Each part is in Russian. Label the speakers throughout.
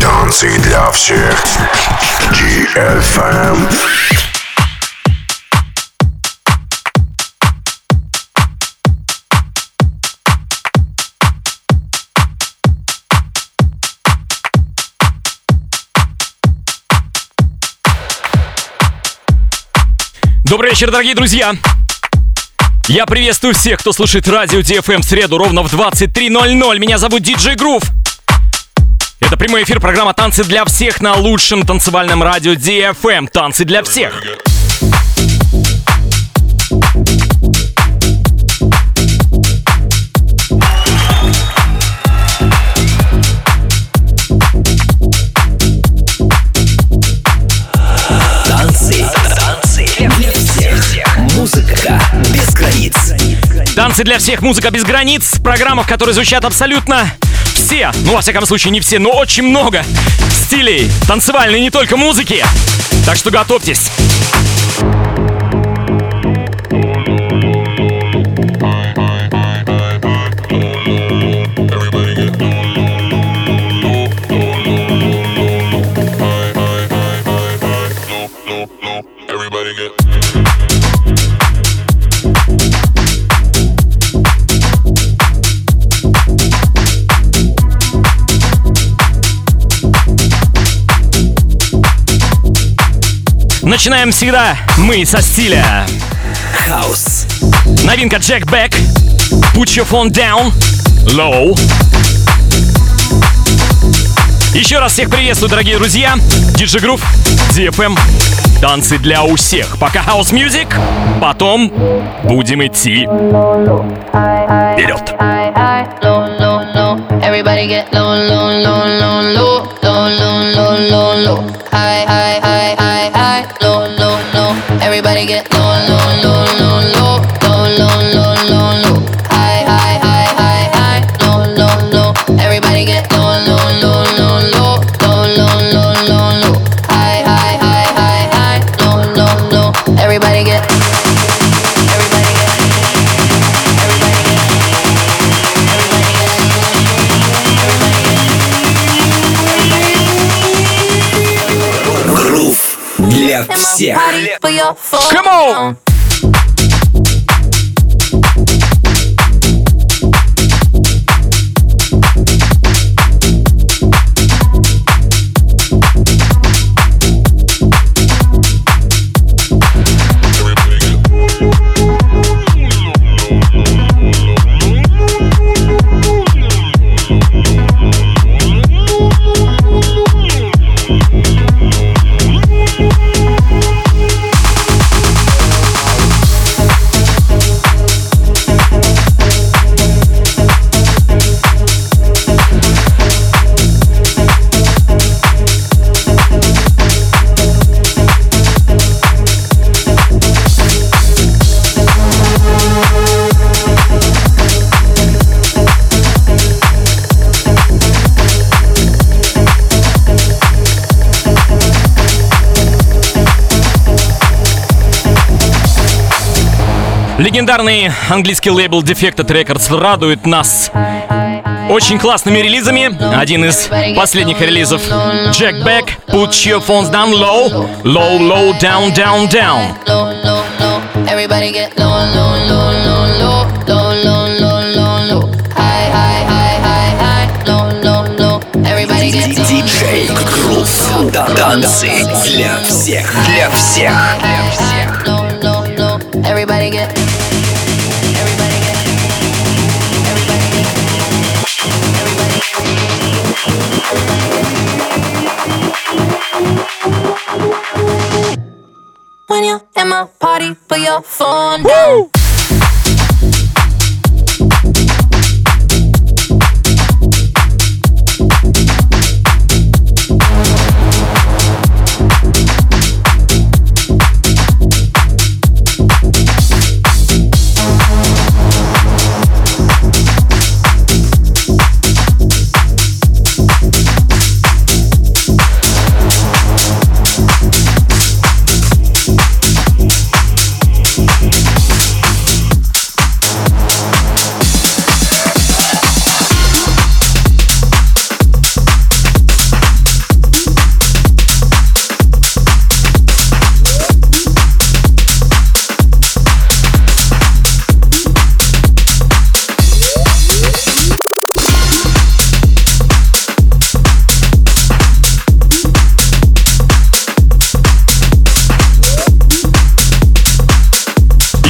Speaker 1: Танцы для всех. DFM.
Speaker 2: Добрый вечер, дорогие друзья! Я приветствую всех, кто слушает радио DFM в среду ровно в 23.00. Меня зовут Диджей Грув. Это прямой эфир программа «Танцы для всех» на лучшем танцевальном радио DFM. Танцы для всех.
Speaker 3: Танцы, танцы для всех. Музыка без границ.
Speaker 2: Танцы для всех, музыка без границ. Программа, в которой звучат абсолютно все, ну, во всяком случае, не все, но очень много стилей танцевальной, не только музыки. Так что готовьтесь. Начинаем всегда мы со стиля.
Speaker 3: Хаус.
Speaker 2: Новинка Jack Beck. Put your phone down. Low. Еще раз всех приветствую, дорогие друзья. Диджи Грув, DFM. Танцы для у всех. Пока House Music. Потом будем идти вперед.
Speaker 4: Everybody get low, low, low, low, low, low, low, low, low, low. High,
Speaker 3: Yeah.
Speaker 2: Come on. Легендарный английский лейбл Defected Records радует нас очень классными релизами. Один из последних релизов Jack Beck Put your phones down low Low, low, down, down, down
Speaker 4: low, low, low. Everybody get low, low, low, low, low, low, low, low, low, low. High, high, high, high, high, low, low, low. Everybody get low,
Speaker 3: Диджей Грув. Танцы для всех. Для всех. Для всех.
Speaker 4: Everybody get. When you're in my party, put your phone down.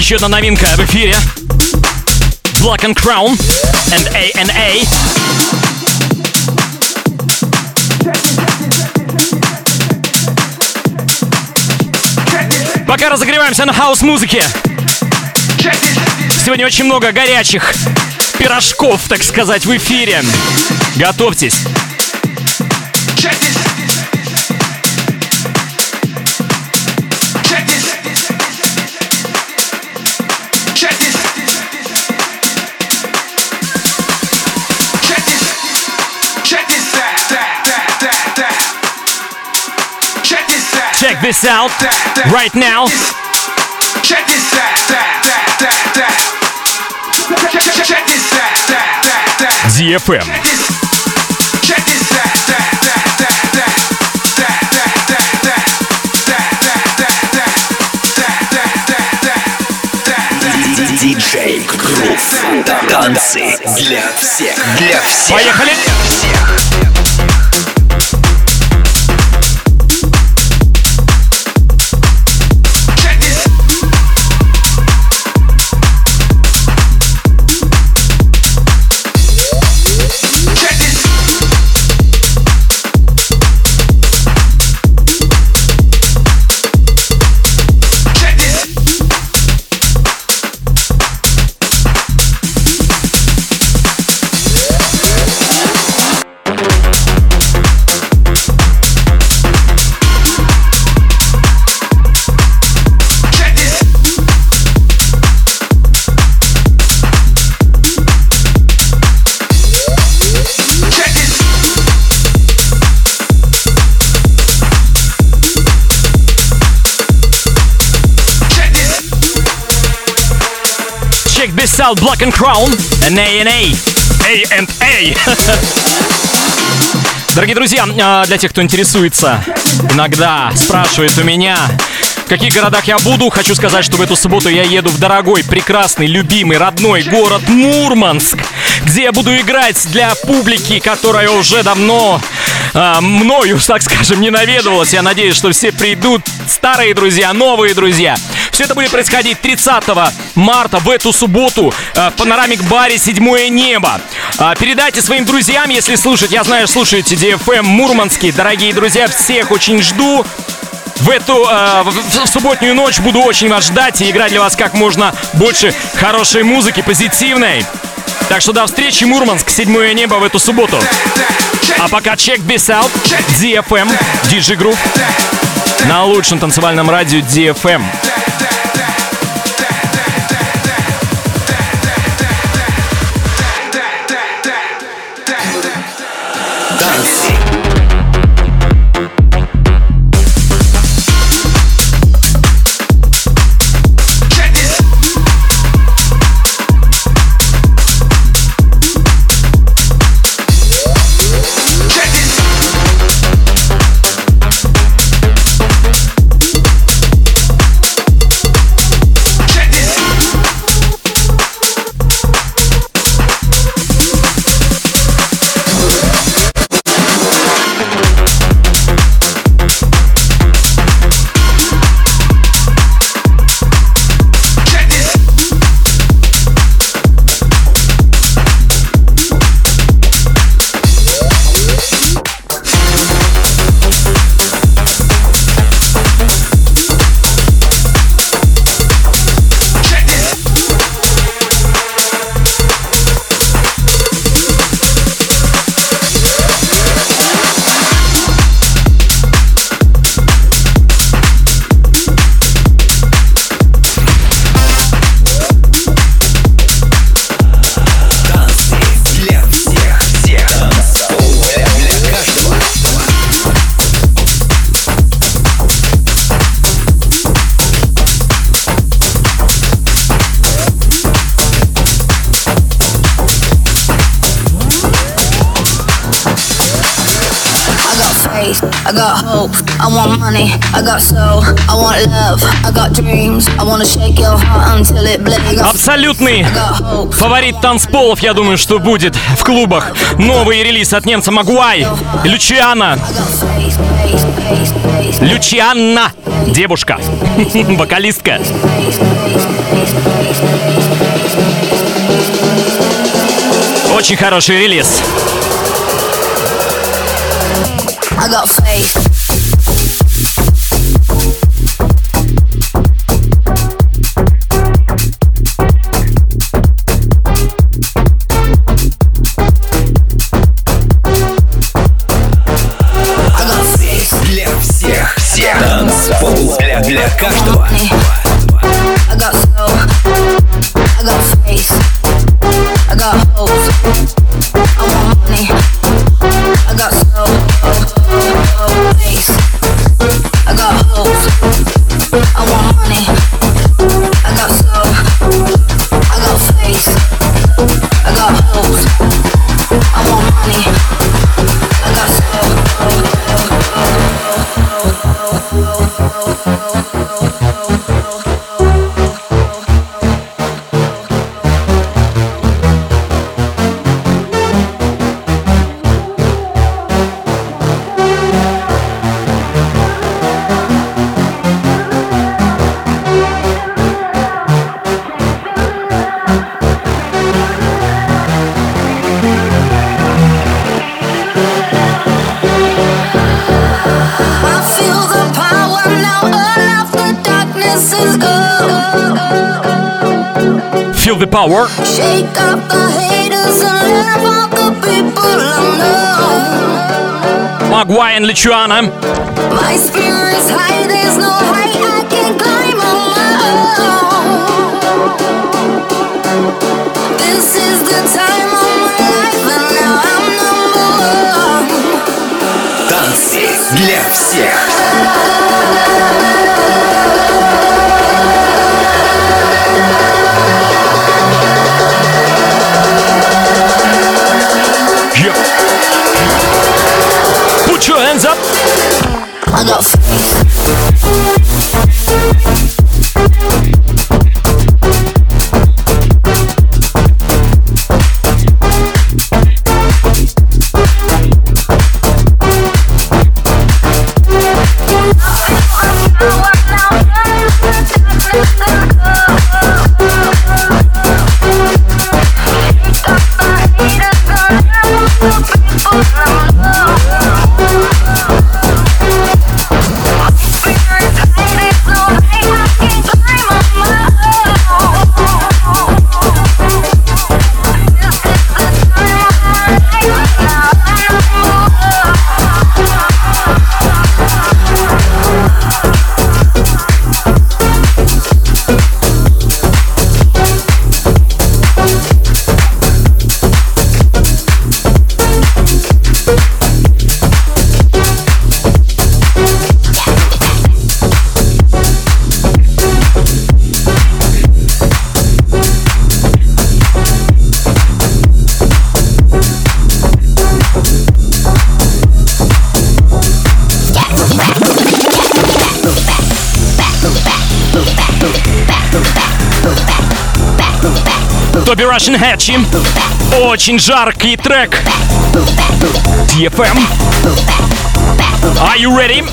Speaker 2: Еще одна новинка в эфире. Block and Crown and A&A. Пока разогреваемся на хаус-музыке. Сегодня очень много горячих пирожков, так сказать, в эфире. Готовьтесь. Out right now.
Speaker 1: Check this out. Check this out.
Speaker 2: DFM.
Speaker 1: Check this
Speaker 3: Диджей Грув. Танцы для всех. Для всех.
Speaker 2: Поехали! Check this out, Black and Crown and A&A. A&A. Дорогие друзья, а, для тех, кто интересуется, иногда спрашивает у меня, в каких городах я буду, хочу сказать, что в эту субботу я еду в дорогой, прекрасный, любимый, родной город Мурманск, где я буду играть для публики, которая уже давно а, мною, так скажем, не наведывалась. Я надеюсь, что все придут, старые друзья, новые друзья. Все это будет происходить 30 марта в эту субботу э, в панорамик баре «Седьмое небо». А, Передайте своим друзьям, если слушать. Я знаю, слушаете DFM Мурманский. Дорогие друзья, всех очень жду. В эту э, в, в субботнюю ночь буду очень вас ждать и играть для вас как можно больше хорошей музыки, позитивной. Так что до встречи, Мурманск, седьмое небо в эту субботу. А пока check this out, DFM, DJ Group, на лучшем танцевальном радио DFM.
Speaker 4: want money, I got soul, I want love, I got dreams, I wanna shake your heart until it bleeds.
Speaker 2: Абсолютный фаворит танцполов, я думаю, что будет в клубах. Новый релиз от немца Магуай, Лючиана. Лючианна, девушка, вокалистка. Очень хороший релиз.
Speaker 4: I got faith. power. Shake up the haters and laugh out the people I know. Maguire and I got
Speaker 2: Russian Hatchim. Очень жаркий трек. DFM. Are you ready?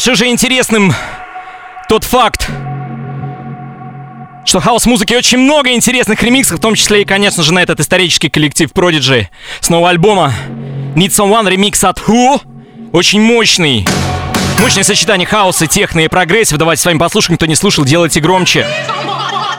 Speaker 2: Ставший уже интересным тот факт, что в хаус-музыке очень много интересных ремиксов, в том числе и, конечно же, на этот исторический коллектив Prodigy с нового альбома Need Some1 ремикс от Who. Очень мощный. Мощное сочетание хауса, техно и progressive. Давайте с вами послушаем. Кто не слушал, делайте громче.
Speaker 3: Танцы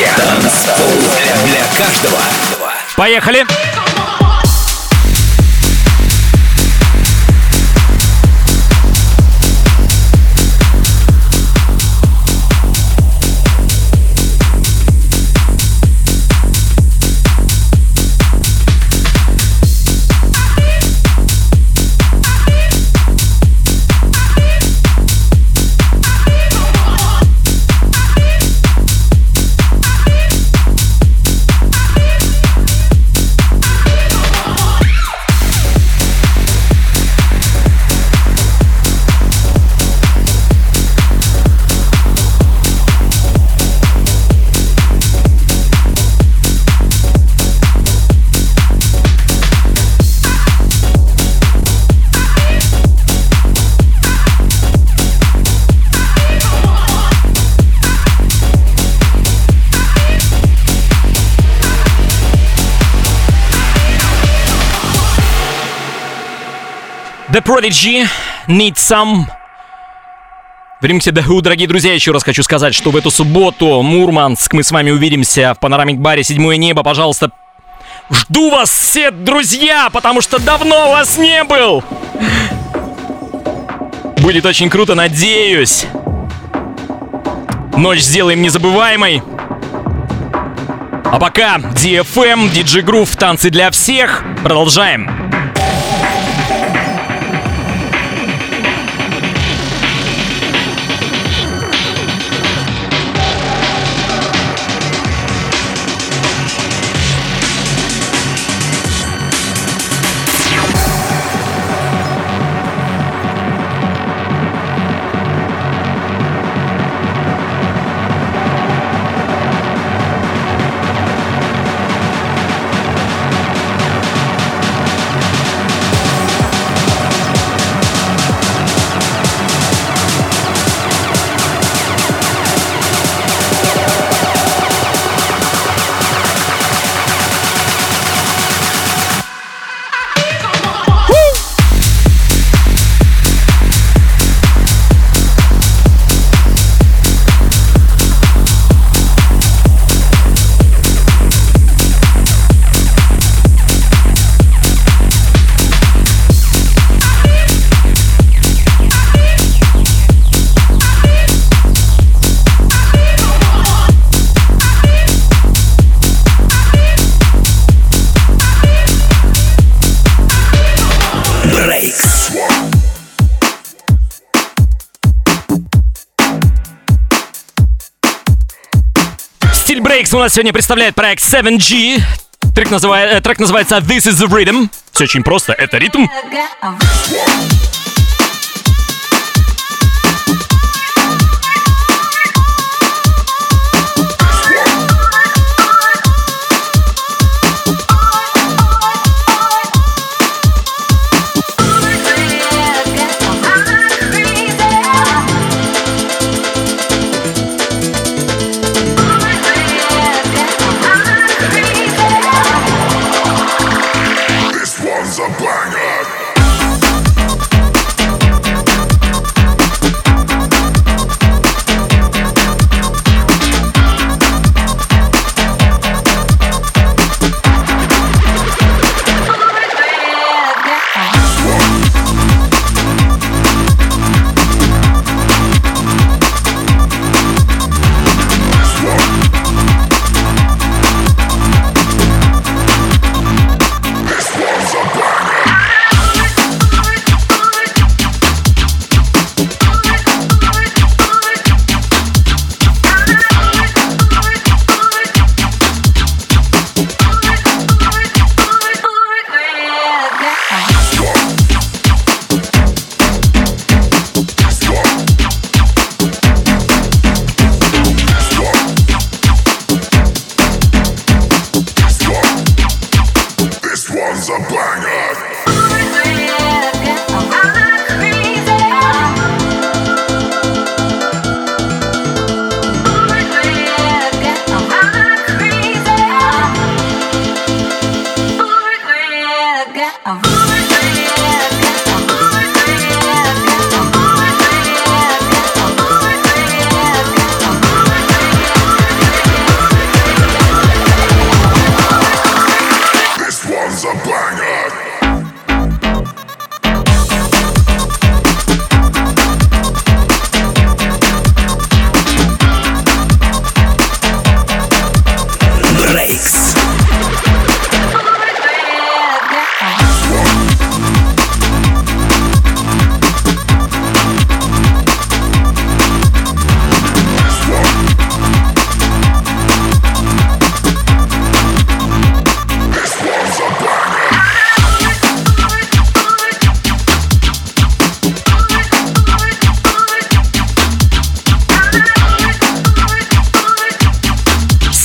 Speaker 3: Танцпол для каждого.
Speaker 2: Поехали! The Prodigy Need Some в ремиксе The Who, дорогие друзья, еще раз хочу сказать, что в эту субботу, Мурманск, мы с вами увидимся в панорамик баре «Седьмое небо». Пожалуйста, жду вас все, друзья, потому что давно вас не был. Будет очень круто, надеюсь. Ночь сделаем незабываемой. А пока DFM, DJ Groove, танцы для всех. Продолжаем. Нас сегодня представляет проект 7G. Трек, называет, э, трек называется This is the Rhythm. Все очень просто, это ритм.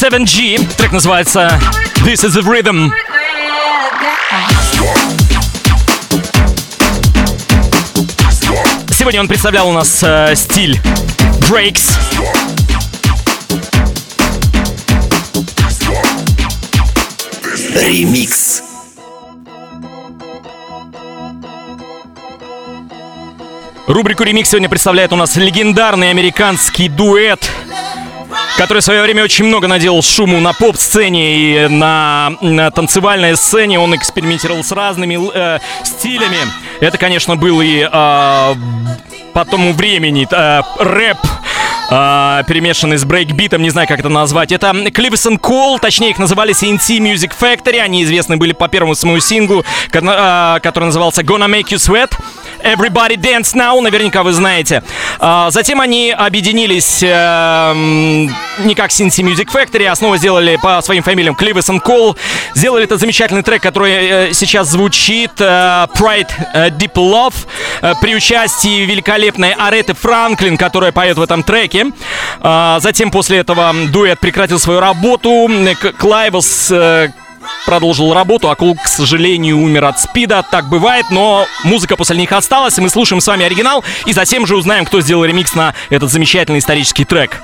Speaker 2: 7G. Трек называется This is the Rhythm. Сегодня он представлял у нас э, стиль Breaks.
Speaker 3: Ремикс.
Speaker 2: Рубрику «Ремикс» сегодня представляет у нас легендарный американский дуэт, который в свое время очень много наделал шуму на поп-сцене и на, на танцевальной сцене. Он экспериментировал с разными э, стилями. Это, конечно, был и э, по тому времени э, рэп, э, перемешанный с брейкбитом, не знаю, как это назвать. Это Clivison Cole, точнее, их называли CNC Music Factory. Они известны были по первому своему синглу, ко- э, который назывался Gonna Make You Sweat. Everybody Dance Now, наверняка вы знаете. А, затем они объединились э, не как C+C Music Factory, а снова сделали по своим фамилиям Clivillés and Cole. Сделали этот замечательный трек, который э, сейчас звучит э, Pride A Deeper Love э, при участии великолепной Ареты Франклин, которая поет в этом треке. А, затем после этого дуэт прекратил свою работу. К- Клайвус э, продолжил работу, а Коул, к сожалению, умер от спида. Так бывает, но музыка после них осталась, и мы слушаем с вами оригинал, и затем же узнаем, кто сделал ремикс на этот замечательный исторический трек.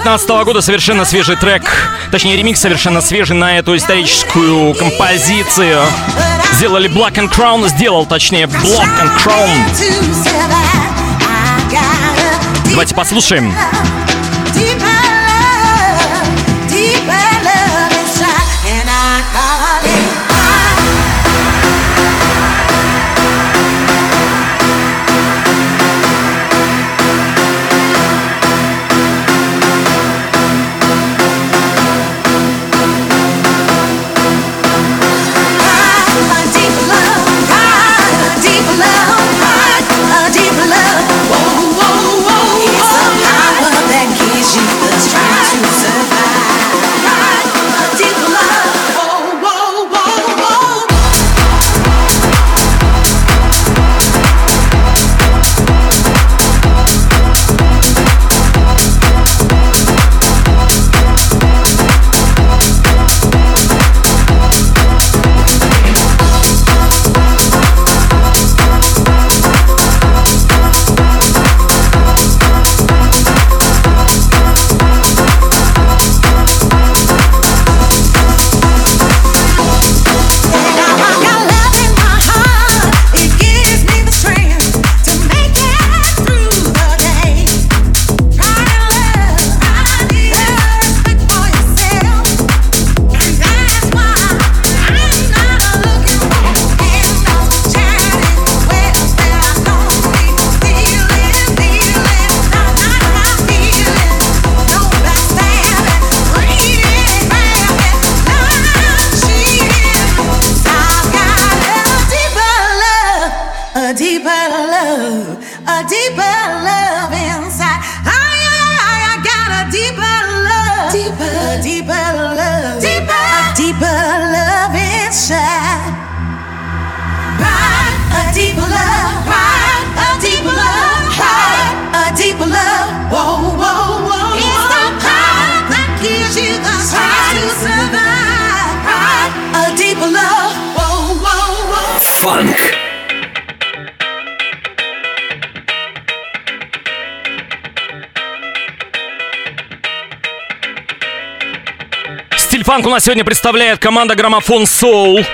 Speaker 5: 2019 года, совершенно свежий трек. Точнее, ремикс совершенно свежий на эту историческую композицию. Сделали Black and Crown, сделал, точнее, Black and Crown. Давайте послушаем. Нас сегодня представляет команда Граммофон Soul.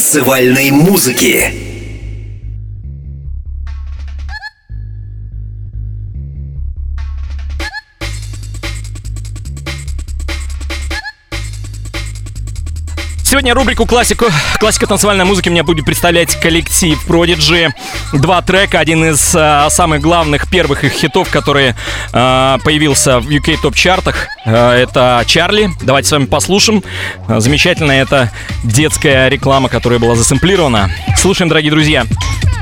Speaker 3: Танцевальной музыки.
Speaker 5: Сегодня рубрику классику, классика танцевальной музыки мне будет представлять коллектив Prodigy. Два трека, один из э, самых главных первых их хитов, который э, появился в UK топ-чартах. Э, это Чарли. Давайте с вами послушаем. Э, замечательно, это детская реклама, которая была засэмплирована. Слушаем, дорогие друзья.
Speaker 6: Charlie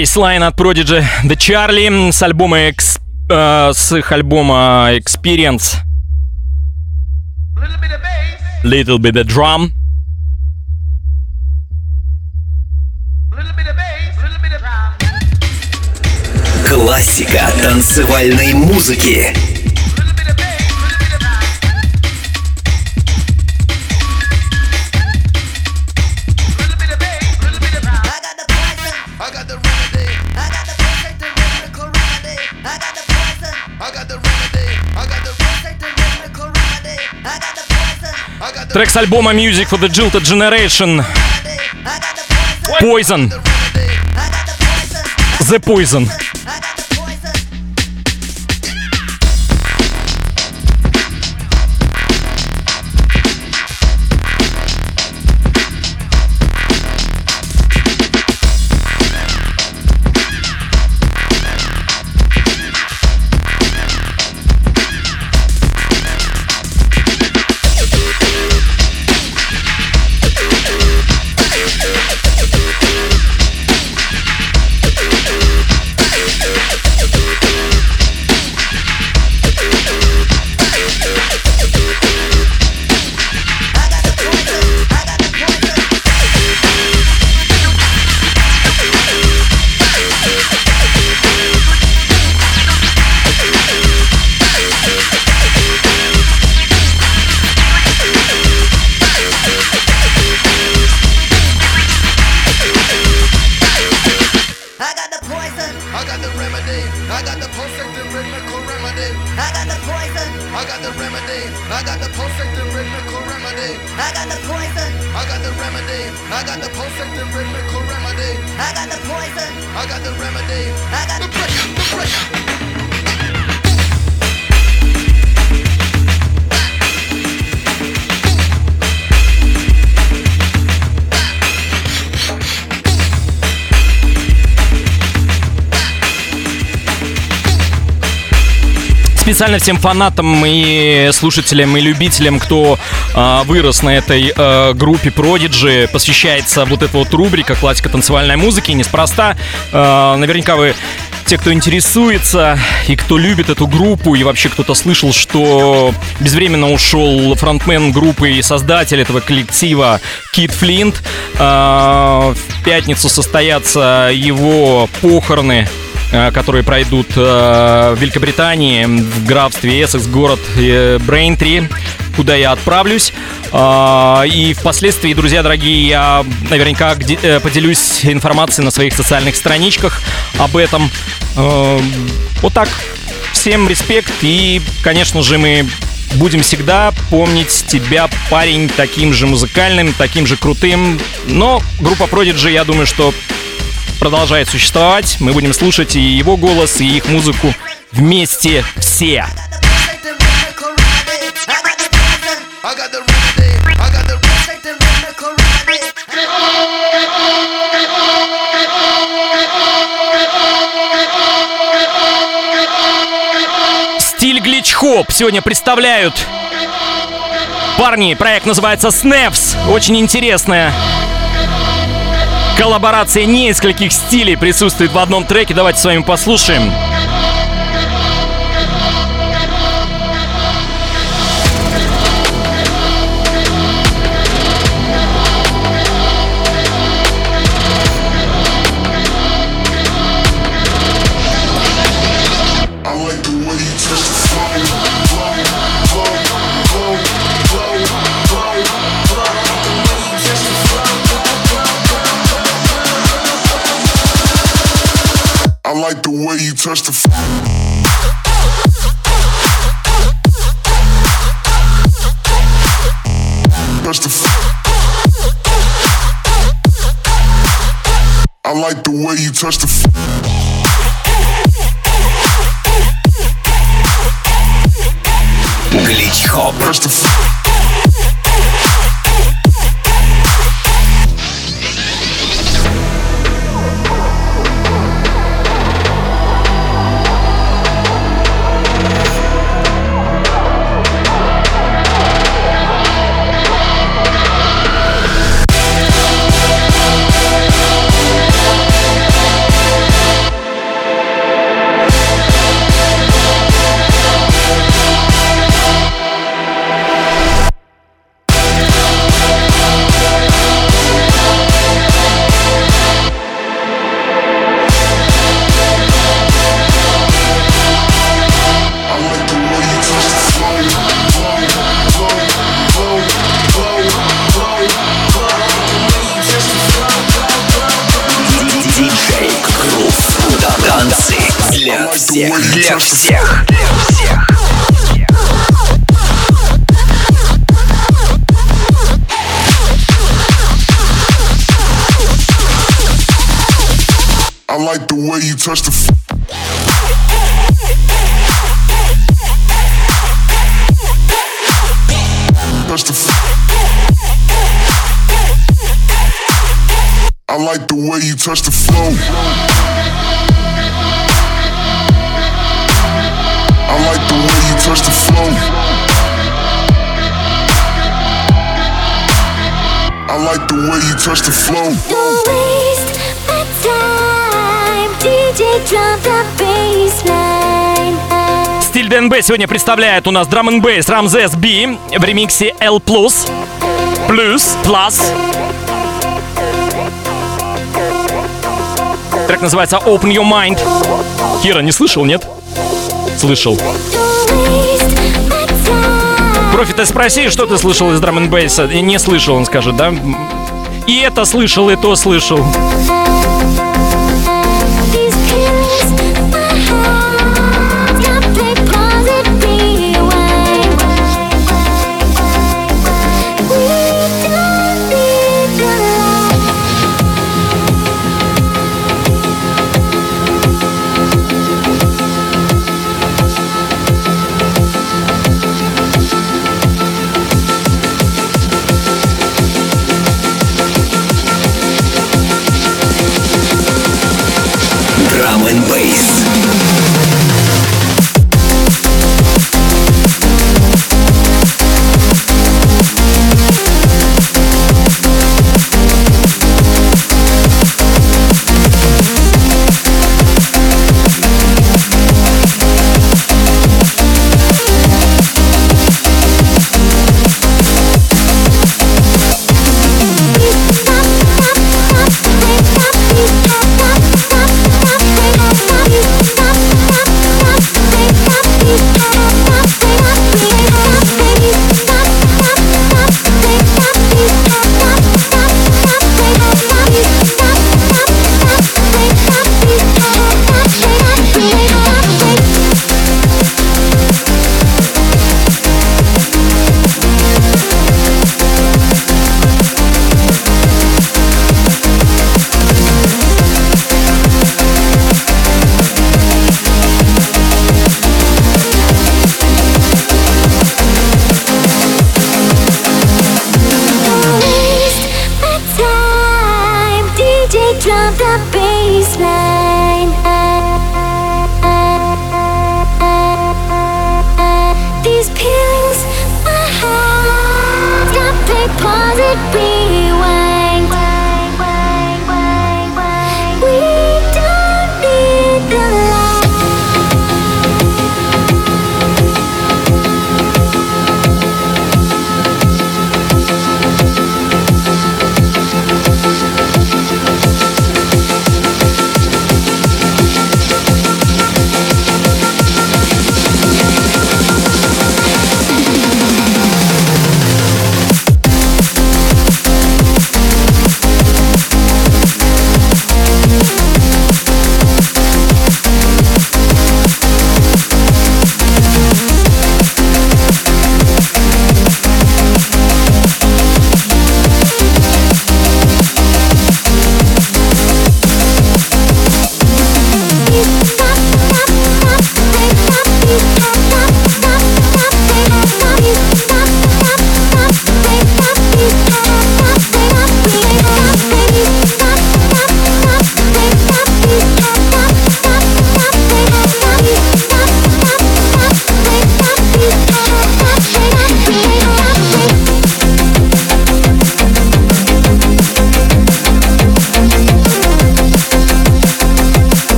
Speaker 2: Бейслайн от Prodigy The Charlie с альбома Экс- э, с их альбома Experience
Speaker 1: Little bit of
Speaker 2: drum,
Speaker 3: Классика танцевальной музыки.
Speaker 2: Трек с альбома Music for the Jilted Generation
Speaker 7: remedy. I got the poison.
Speaker 2: Poison.
Speaker 7: The remedy. I got the poison.
Speaker 2: Специально всем фанатам и слушателям и любителям, кто а, вырос на этой а, группе Prodigy, посвящается вот эта вот рубрика «Классика танцевальной музыки». Неспроста. А, наверняка вы те, кто интересуется и кто любит эту группу, и вообще кто-то слышал, что безвременно ушел фронтмен группы и создатель этого коллектива Кит Флинт. В пятницу состоятся его похороны э, которые пройдут э, в Великобритании, в графстве Эссекс, город э, Брейнтри, куда я отправлюсь. И впоследствии, друзья дорогие, я наверняка э, поделюсь информацией на своих социальных страничках об этом. Э, Вот так. Всем респект и, конечно же, мы будем всегда помнить тебя, парень, таким же музыкальным, таким же крутым. Но группа Prodigy, я думаю, что продолжает существовать. Мы будем слушать и его голос, и их музыку вместе все. Стиль глич-хоп сегодня представляют парни. Проект называется Snaps. Очень интересная коллаборация нескольких стилей присутствует в одном треке. Давайте с вами послушаем.
Speaker 8: Touch the. F- touch the. F- I like the way you touch the. F-
Speaker 3: Glitch Hop.
Speaker 8: The flow.
Speaker 6: Don't waste my time. DJ, drop the bassline.
Speaker 2: Стиль ДНБ сегодня представляет у нас драм н бейс Рамзес Би в ремиксе L+, плюс, плюс, плюс. Трек называется Open Your Mind. Кира, не слышал, нет? Слышал.
Speaker 6: Don't waste my time.
Speaker 2: Профи, ты спроси, что ты слышал из драм н бейса Не слышал, он скажет, да? И это слышал, и то слышал.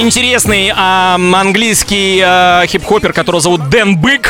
Speaker 2: Интересный а, английский а, хип-хопер, которого зовут Дэн Бык.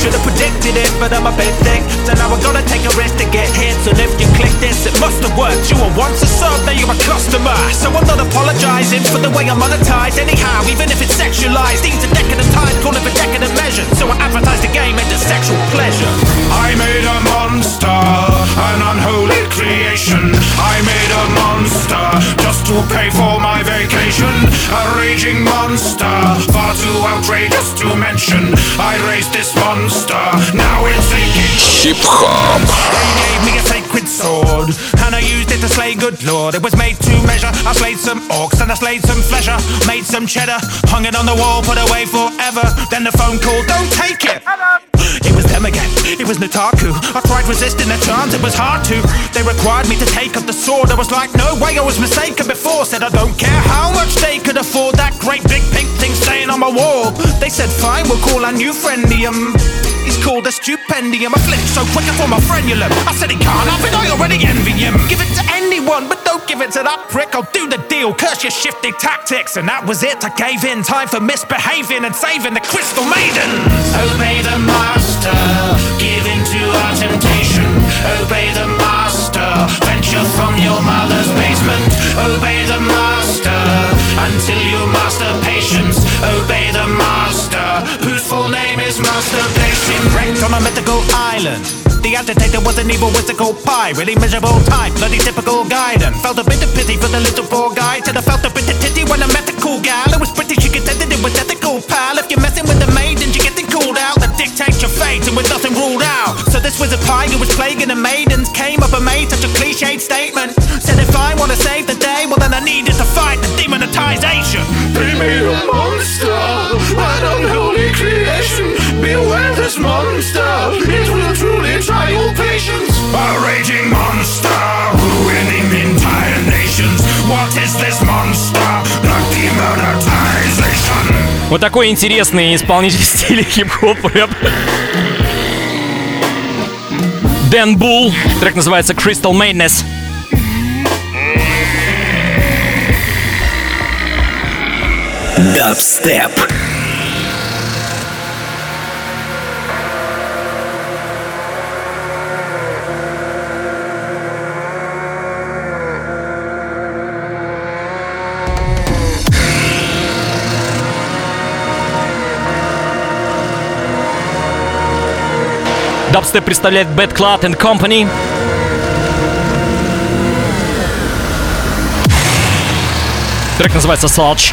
Speaker 9: Should have predicted it, but I'm a bit thick. So now I'm gonna take a risk to get hits. And if you click this, it must have worked. You were once a sub, now you're a customer. So I'm not apologizing for the way I monetize. Anyhow, even if it's sexualized, these are decadent times, call it a decadent measure. So I advertise the game into sexual pleasure.
Speaker 10: I made a monster, an unholy creation. I made a monster just to pay for my vacation. A raging monster, far too outrageous to mention. I raised this monster, now it's taking.
Speaker 3: Хип-хоп.
Speaker 9: They sacred sword, and I used it to slay good lord. It was made to measure. I slayed some orcs and I slayed some flesher, made some cheddar, hung it on the wall, put away forever. Then the phone called, don't take it. It was them again. It was Nataku. I tried resisting their charms, it was hard to. They required me to take up the sword. I was like, no way, I was mistaken before. Said I don't care how much they could afford that great big pink thing staying on my wall. They said, fine, we'll call our new friendium. He's called a stupendium. I flipped so quick I for my frenulum. I said he can't have it, I already envy him. Give it to anyone, but don't give it to that prick. I'll do the deal, curse your shifty tactics. And that was it, I gave in. Time for misbehaving and saving the crystal maidens.
Speaker 10: Obey the master, give in to our temptation. Obey the master, venture from your mother's basement. Obey the master until you master patience. Obey the master, whose full name is masturbation.
Speaker 9: Wrecked on a mythical island. The agitator was an evil whimsical pie, really miserable type, bloody typical guy. Then felt a bit of pity for the little poor guy. Till I felt a bit of titty when I met the cool gal. It was pretty, she contended it was ethical, pal. If you're messing with the maidens, you're getting called out. That dictates your fate, and with nothing ruled out. So this was a pie who was plaguing the maidens. Came up and made such a cliched statement. Said if I wanna save the day, well then I needed to fight the demonetization.
Speaker 10: They made a monster. Beware this monster, it will truly try your patience. A raging monster, ruining entire nations. What is this monster? The demonetization.
Speaker 2: Вот такой интересный исполнитель стиля хип-хоп рэп. Дэн Бул. Трек называется Crystal Madness.
Speaker 3: Дабстеп.
Speaker 2: Дабстеп представляет Bad Cloud and Company. Трек называется Sludge.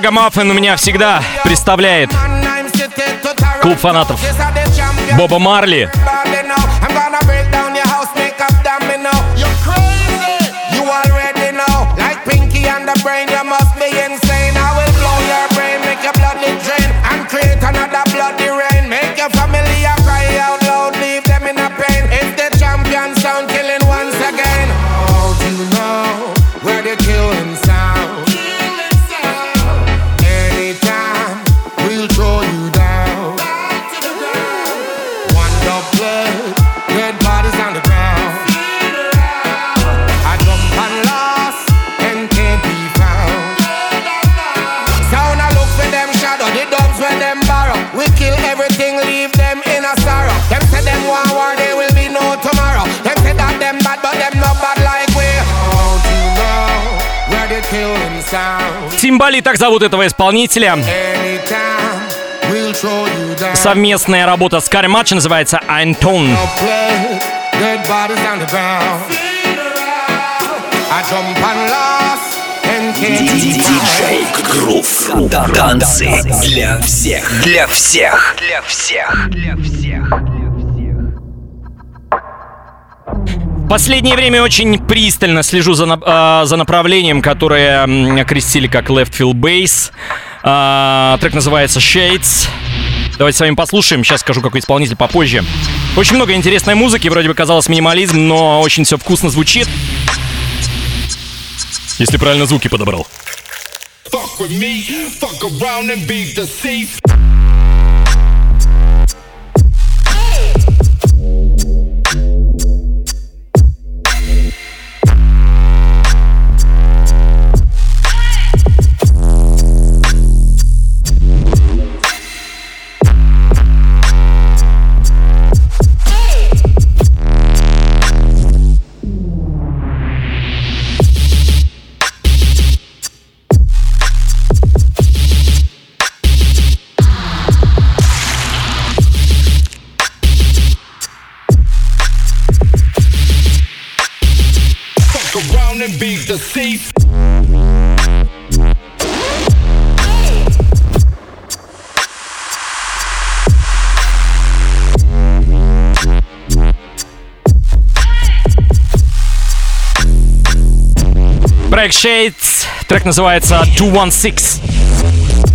Speaker 11: Рогомаффин у меня всегда представляет клуб фанатов Боба Марли.
Speaker 2: Everything, leave them in a sorrow. Them say them want war, there will be no tomorrow. Them say that them bad, but them not bad like we. Don't you know where the killing sound?
Speaker 11: Тимбали, так зовут этого исполнителя. Совместная работа с Карри Матч называется Антон.
Speaker 2: I jump and lost and
Speaker 3: Диджей Грув. Танцы для всех. Для всех. Для всех. Для всех.
Speaker 11: Последнее время очень пристально слежу за, а, за направлением, которое окрестили как Left Field Bass. А, трек называется Shades. Давайте с вами послушаем. Сейчас скажу, какой исполнитель попозже. Очень много интересной музыки. Вроде бы казалось минимализм, но очень все вкусно звучит. Если правильно звуки подобрал.
Speaker 10: Fuck with me, fuck around and be deceived. Around and be deceived.
Speaker 11: Проект Shades. Трек называется 216.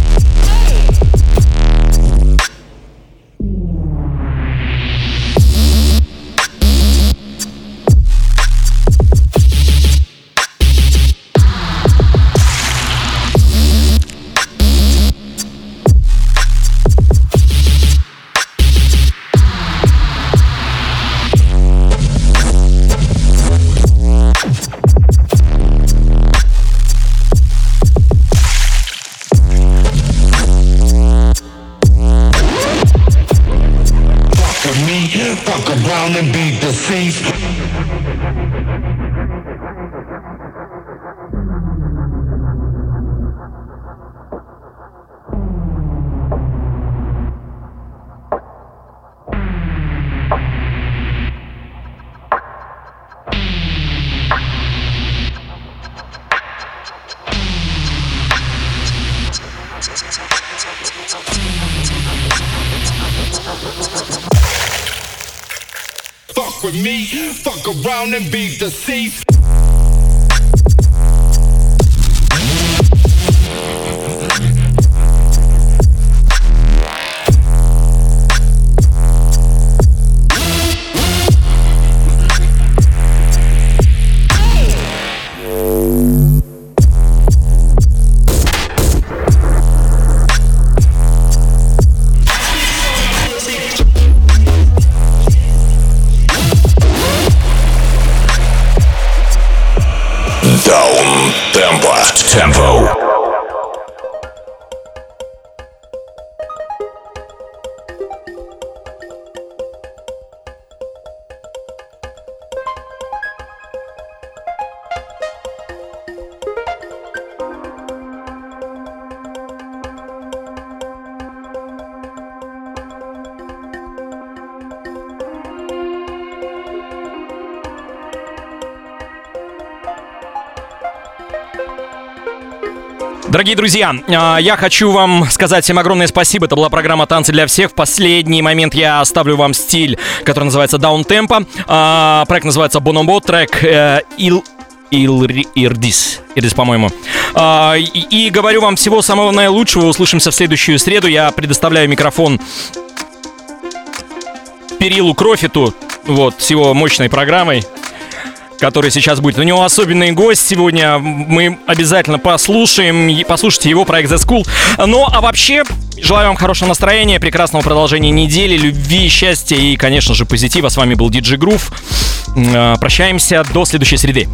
Speaker 10: Around and be deceased.
Speaker 3: Tempo.
Speaker 2: Дорогие друзья, а, я хочу вам сказать всем огромное спасибо. Это была программа «Танцы для всех». В последний момент я оставлю вам стиль, который называется «Даун Темпо». А, Проект называется «Бономбо», трек э, «Ил...» Илри- Ирдис. Ирдис, по-моему. А, и, и говорю вам всего самого наилучшего. Услышимся в следующую среду. Я предоставляю микрофон Перилу Крофиту. Вот, с его мощной программой который сейчас будет. У него особенный гость сегодня. Мы обязательно послушаем. Послушайте его проект The School. Ну, а вообще, желаю вам хорошего настроения, прекрасного продолжения недели, любви, счастья и, конечно же, позитива. С вами был Диджей Грув. Э, Прощаемся до следующей среды.